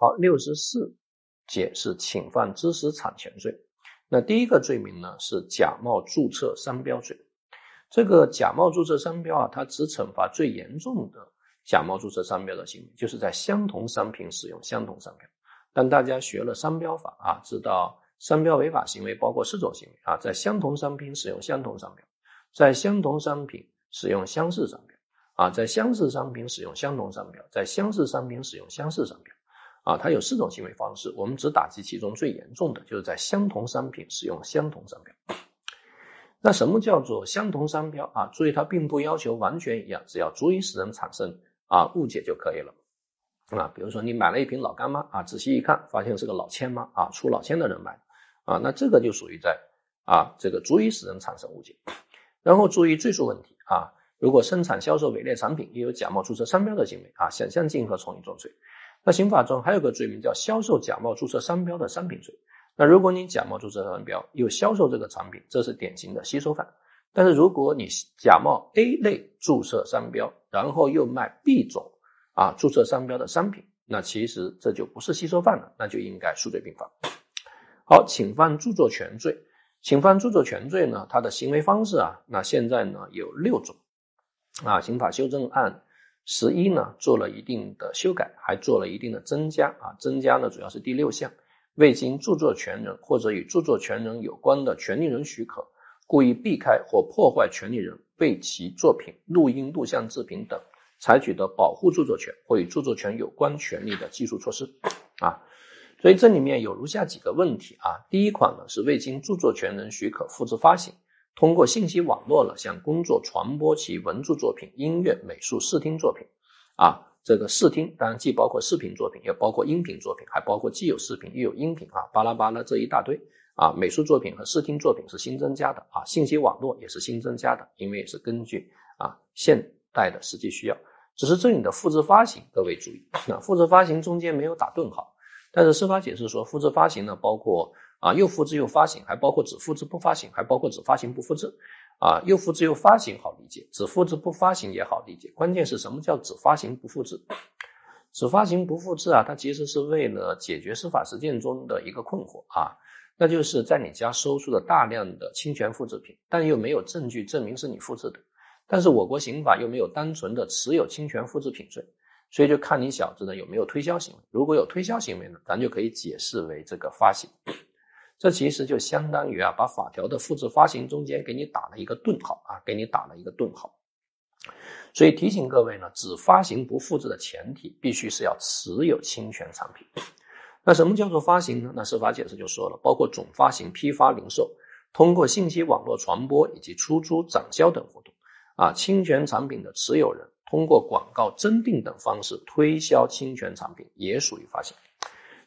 好，六十四节是侵犯知识产权罪。那第一个罪名呢是假冒注册商标罪。这个假冒注册商标啊，它只惩罚最严重的假冒注册商标的行为，就是在相同商品使用相同商标。但大家学了商标法啊，知道商标违法行为包括四种行为啊，在相同商品使用相同商标，在相同商品使用相似商标啊，在相似商品使用相同商标，在相似商品使用相似商标。啊，它有四种行为方式，我们只打击其中最严重的，就是在相同商品使用相同商标。那什么叫做相同商标啊？注意，它并不要求完全一样，只要足以使人产生啊误解就可以了。啊，比如说你买了一瓶老干妈啊，仔细一看发现是个老千妈啊，出老千的人买啊，那这个就属于在啊这个足以使人产生误解。然后注意罪数问题啊，如果生产销售伪劣产品，也有假冒注册商标的行为啊，想象竞合从一重罪。那刑法中还有个罪名叫销售假冒注册商标的商品罪。那如果你假冒注册商标又销售这个产品，这是典型的吸收犯。但是如果你假冒 A 类注册商标，然后又卖 B 种啊注册商标的商品，那其实这就不是吸收犯了，那就应该数罪并罚。好，侵犯著作权罪，侵犯著作权罪呢，它的行为方式啊，那现在呢有六种啊，刑法修正案。十一呢做了一定的修改，还做了一定的增加啊，增加呢主要是第六项，未经著作权人或者与著作权人有关的权利人许可，故意避开或破坏权利人为其作品录音、录像、制品等采取的保护著作权或与著作权有关权利的技术措施啊，所以这里面有如下几个问题啊，第一款呢是未经著作权人许可复制发行。通过信息网络呢向工作传播其文字作品、音乐、美术、视听作品，啊，这个视听当然既包括视频作品，也包括音频作品，还包括既有视频又有音频啊，巴拉巴拉这一大堆。啊，美术作品和视听作品是新增加的啊，信息网络也是新增加的，因为也是根据啊现代的实际需要，只是这里的复制发行，各位注意，啊，复制发行中间没有打顿号，但是司法解释说复制发行呢包括。啊，又复制又发行，还包括只复制不发行，还包括只发行不复制。啊，又复制又发行好理解，只复制不发行也好理解。关键是什么叫只发行不复制？只发行不复制啊，它其实是为了解决司法实践中的一个困惑啊，那就是在你家收出了大量的侵权复制品，但又没有证据证明是你复制的，但是我国刑法又没有单纯的持有侵权复制品罪，所以就看你小子呢有没有推销行为。如果有推销行为呢，咱就可以解释为这个发行。这其实就相当于啊，把法条的复制发行中间给你打了一个顿号啊，给你打了一个顿号。所以提醒各位呢，只发行不复制的前提，必须是要持有侵权产品。那什么叫做发行呢？那司法解释就说了，包括总发行、批发、零售，通过信息网络传播以及出租、展销等活动啊，侵权产品的持有人通过广告、征订等方式推销侵权产品，也属于发行。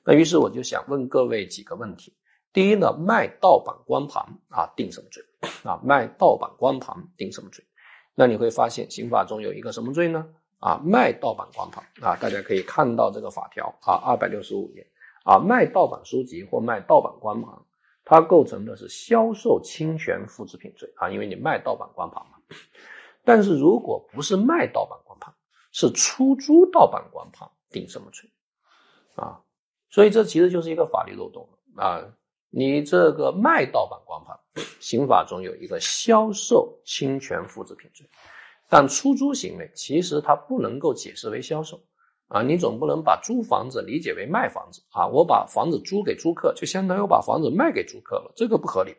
那于是我就想问各位几个问题。第一呢，卖盗版光盘啊，定什么罪？啊，卖盗版光盘定什么罪？那你会发现刑法中有一个什么罪呢？啊，卖盗版光盘啊，大家可以看到这个法条啊，二百六十五页啊，卖盗版书籍或卖盗版光盘，它构成的是销售侵权复制品罪啊，因为你卖盗版光盘嘛。但是如果不是卖盗版光盘，是出租盗版光盘，定什么罪？啊，所以这其实就是一个法律漏洞啊。你这个卖盗版光盘，刑法中有一个销售侵权复制品罪，但出租行为其实它不能够解释为销售啊，你总不能把租房子理解为卖房子啊，我把房子租给租客，就相当于我把房子卖给租客了，这个不合理，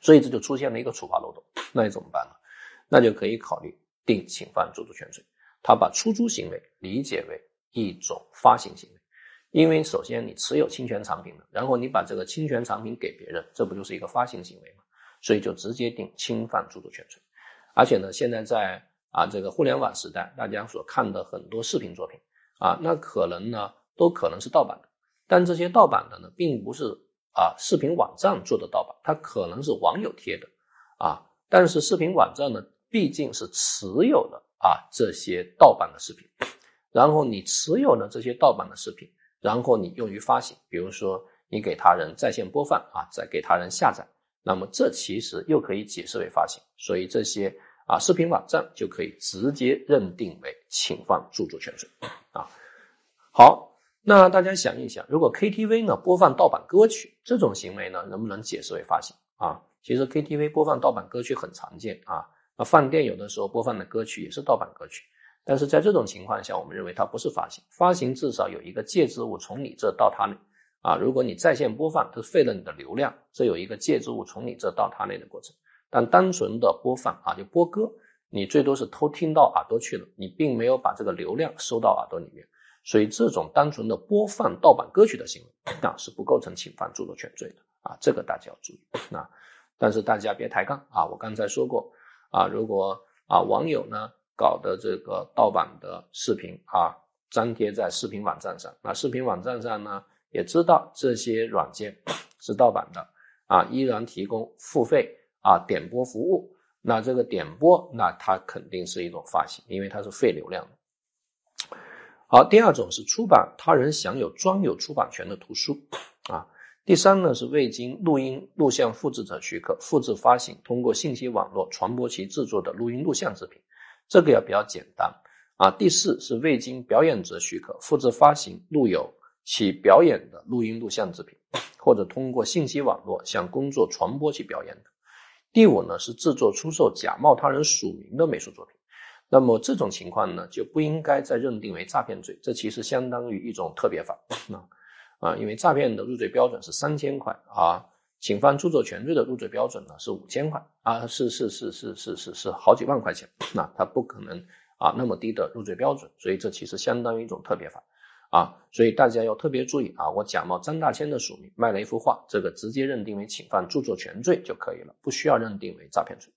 所以这就出现了一个处罚漏洞，那你怎么办呢？那就可以考虑定侵犯著作权罪，他把出租行为理解为一种发行行为。因为首先你持有侵权产品了，然后你把这个侵权产品给别人，这不就是一个发行行为吗？所以就直接定侵犯著作权罪。而且呢，现在在啊这个互联网时代，大家所看的很多视频作品啊，那可能呢都可能是盗版的，但这些盗版的呢，并不是啊视频网站做的盗版，它可能是网友贴的啊，但是视频网站呢毕竟是持有了啊这些盗版的视频，然后你持有了这些盗版的视频。然后你用于发行，比如说你给他人在线播放啊，再给他人下载，那么这其实又可以解释为发行，所以这些啊视频网站就可以直接认定为侵犯著作权罪啊。好，那大家想一想，如果 KTV 呢播放盗版歌曲，这种行为呢能不能解释为发行啊？其实 KTV 播放盗版歌曲很常见啊，那饭店有的时候播放的歌曲也是盗版歌曲，但是在这种情况下，我们认为它不是发行，发行至少有一个介质物从你这到他那啊，如果你在线播放，它费了你的流量，这有一个介质物从你这到他那的过程，但单纯的播放啊，就播歌，你最多是偷听到耳朵去了，你并没有把这个流量收到耳朵里面。所以这种单纯的播放盗版歌曲的行为，那是不构成侵犯著作权罪的啊，这个大家要注意啊。但是大家别抬杠啊，我刚才说过啊，如果啊网友呢搞的这个盗版的视频啊，粘贴在视频网站上，那视频网站上呢也知道这些软件是盗版的啊，依然提供付费啊点播服务，那这个点播那它肯定是一种发行，因为它是费流量的。好，第二种是出版他人享有专有出版权的图书，啊，第三呢是未经录音录像复制者许可复制发行，通过信息网络传播其制作的录音录像制品，这个也比较简单，啊，第四是未经表演者许可复制发行录有其表演的录音录像制品，或者通过信息网络向公众传播其表演的，第五呢是制作出售假冒他人署名的美术作品。那么这种情况呢，就不应该再认定为诈骗罪，这其实相当于一种特别法。啊啊，因为诈骗的入罪标准是三千块啊，侵犯著作权罪的入罪标准呢是五千块啊，是是是是是是是好几万块钱，那他不可能啊那么低的入罪标准，所以这其实相当于一种特别法啊，所以大家要特别注意啊，我假冒张大千的署名卖了一幅画，这个直接认定为侵犯著作权罪就可以了，不需要认定为诈骗罪。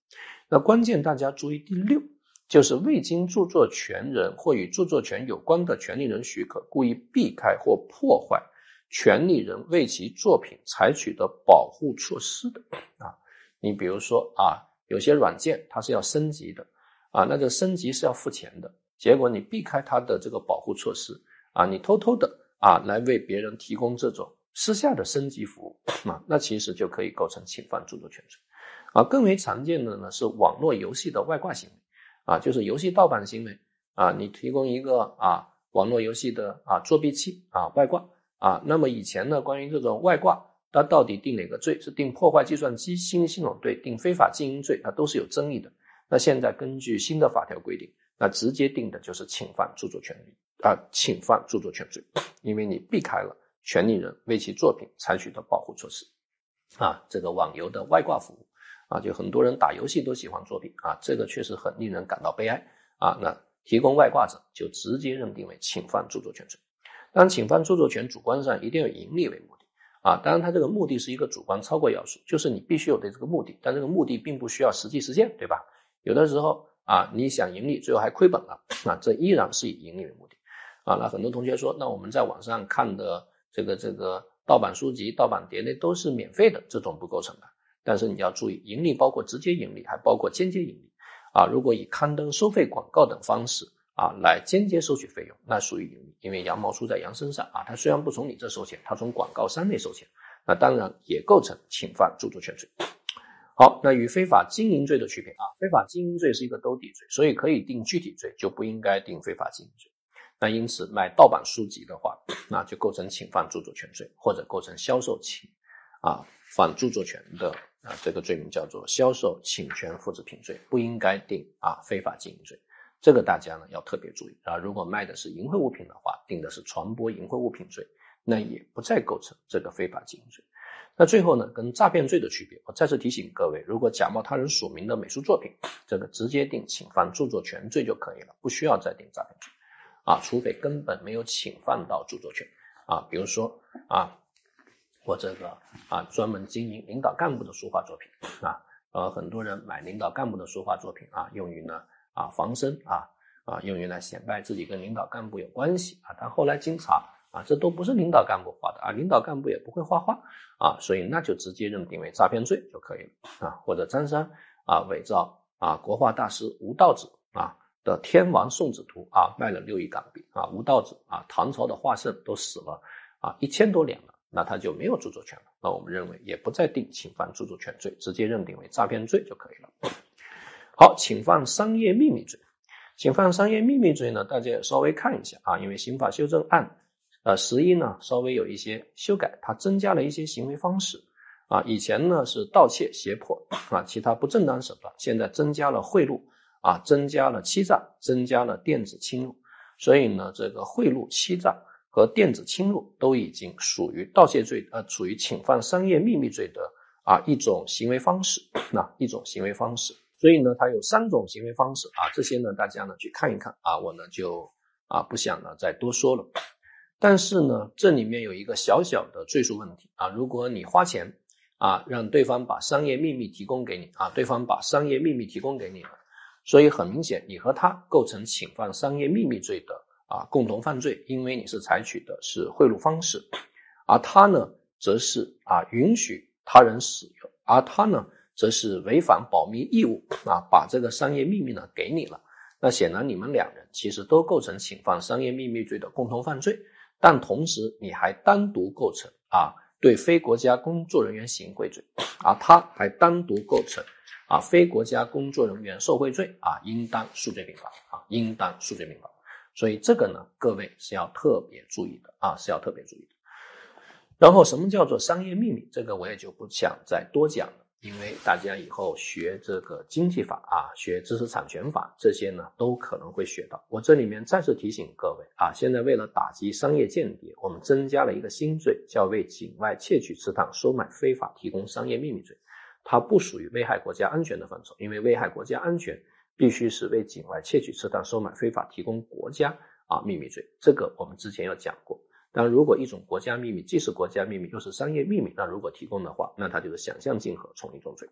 那关键大家注意第六。就是未经著作权人或与著作权有关的权利人许可，故意避开或破坏权利人为其作品采取的保护措施的啊。你比如说啊，有些软件它是要升级的啊，那这升级是要付钱的，结果你避开它的这个保护措施啊，你偷偷的啊来为别人提供这种私下的升级服务啊，那其实就可以构成侵犯著作权罪啊。更为常见的呢是网络游戏的外挂行为。啊，就是游戏盗版行为啊，你提供一个啊网络游戏的啊作弊器啊外挂啊，那么以前呢，关于这种外挂，它到底定哪个罪？是定破坏计算机信息系统罪，定非法经营罪，它都是有争议的。那现在根据新的法条规定，那直接定的就是侵犯著作权利啊，侵犯著作权罪，因为你避开了权利人为其作品采取的保护措施啊，这个网游的外挂服务。啊，就很多人打游戏都喜欢作弊啊，这个确实很令人感到悲哀啊。那提供外挂者就直接认定为侵犯著作权罪。当然，侵犯著作权主观上一定要盈利为目的啊。当然，它这个目的是一个主观超过要素，就是你必须有的这个目的，但这个目的并不需要实际实现，对吧？有的时候啊，你想盈利，最后还亏本了啊，这依然是以盈利为目的啊。那很多同学说，那我们在网上看的这个这个盗版书籍、盗版碟类都是免费的，这种不构成的。但是你要注意，盈利包括直接盈利，还包括间接盈利啊。如果以刊登、收费广告等方式啊来间接收取费用，那属于盈利，因为羊毛出在羊身上啊。他虽然不从你这收钱，他从广告商那收钱，那当然也构成侵犯著作权罪。好，那与非法经营罪的区别啊，非法经营罪是一个兜底罪，所以可以定具体罪，就不应该定非法经营罪。那因此卖盗版书籍的话，那就构成侵犯著作权罪，或者构成销售侵啊反著作权的。啊，这个罪名叫做销售侵权复制品罪，不应该定啊非法经营罪。这个大家呢要特别注意啊。如果卖的是淫秽物品的话，定的是传播淫秽物品罪，那也不再构成这个非法经营罪。那最后呢，跟诈骗罪的区别，我再次提醒各位，如果假冒他人署名的美术作品，这个直接定侵犯著作权罪就可以了，不需要再定诈骗罪啊，除非根本没有侵犯到著作权啊，比如说啊。我这个啊，专门经营领导干部的书画作品啊，呃，很多人买领导干部的书画作品啊，用于呢啊防身啊啊，用于来显摆自己跟领导干部有关系啊。但后来经查啊，这都不是领导干部画的啊，领导干部也不会画画啊，所以那就直接认定为诈骗罪就可以了啊。或者张三啊伪造啊国画大师吴道子啊的《天王送子图》啊，卖了六亿港币啊。吴道子啊，唐朝的画圣都死了啊一千多年了。那他就没有著作权了。那我们认为也不再定侵犯著作权罪，直接认定为诈骗罪就可以了。好，侵犯商业秘密罪，侵犯商业秘密罪呢，大家稍微看一下啊，因为刑法修正案呃，十一呢稍微有一些修改，它增加了一些行为方式啊，以前呢是盗窃、胁迫啊，其他不正当手段，现在增加了贿赂啊，增加了欺诈，增加了电子侵入，所以呢，这个贿赂、欺诈和电子侵入都已经属于盗窃罪，呃，属于侵犯商业秘密罪的啊一种行为方式，那一种行为方式。所以呢，它有三种行为方式啊，这些呢大家呢去看一看啊，我呢就啊不想呢再多说了。但是呢，这里面有一个小小的赘述问题啊，如果你花钱啊让对方把商业秘密提供给你啊，对方把商业秘密提供给你了，所以很明显你和他构成侵犯商业秘密罪的啊共同犯罪，因为你是采取的是贿赂方式，而他呢则是啊允许他人使用，而他呢。则是违反保密义务啊，把这个商业秘密呢给你了。那显然你们两人其实都构成侵犯商业秘密罪的共同犯罪，但同时你还单独构成啊对非国家工作人员行贿罪，啊他还单独构成啊非国家工作人员受贿罪啊，应当数罪并罚啊，应当数罪并罚。所以这个呢，各位是要特别注意的啊，是要特别注意的。然后什么叫做商业秘密？这个我也就不想再多讲了。因为大家以后学这个经济法啊，学知识产权法这些呢，都可能会学到。我这里面再次提醒各位啊，现在为了打击商业间谍，我们增加了一个新罪，叫为境外窃取、刺探、收买、非法提供商业秘密罪。它不属于危害国家安全的范畴，因为危害国家安全必须是为境外窃取、刺探、收买、非法提供国家啊秘密罪。这个我们之前有讲过。但如果一种国家秘密既是国家秘密又是商业秘密，那如果提供的话，那它就是想象竞合，从一重罪。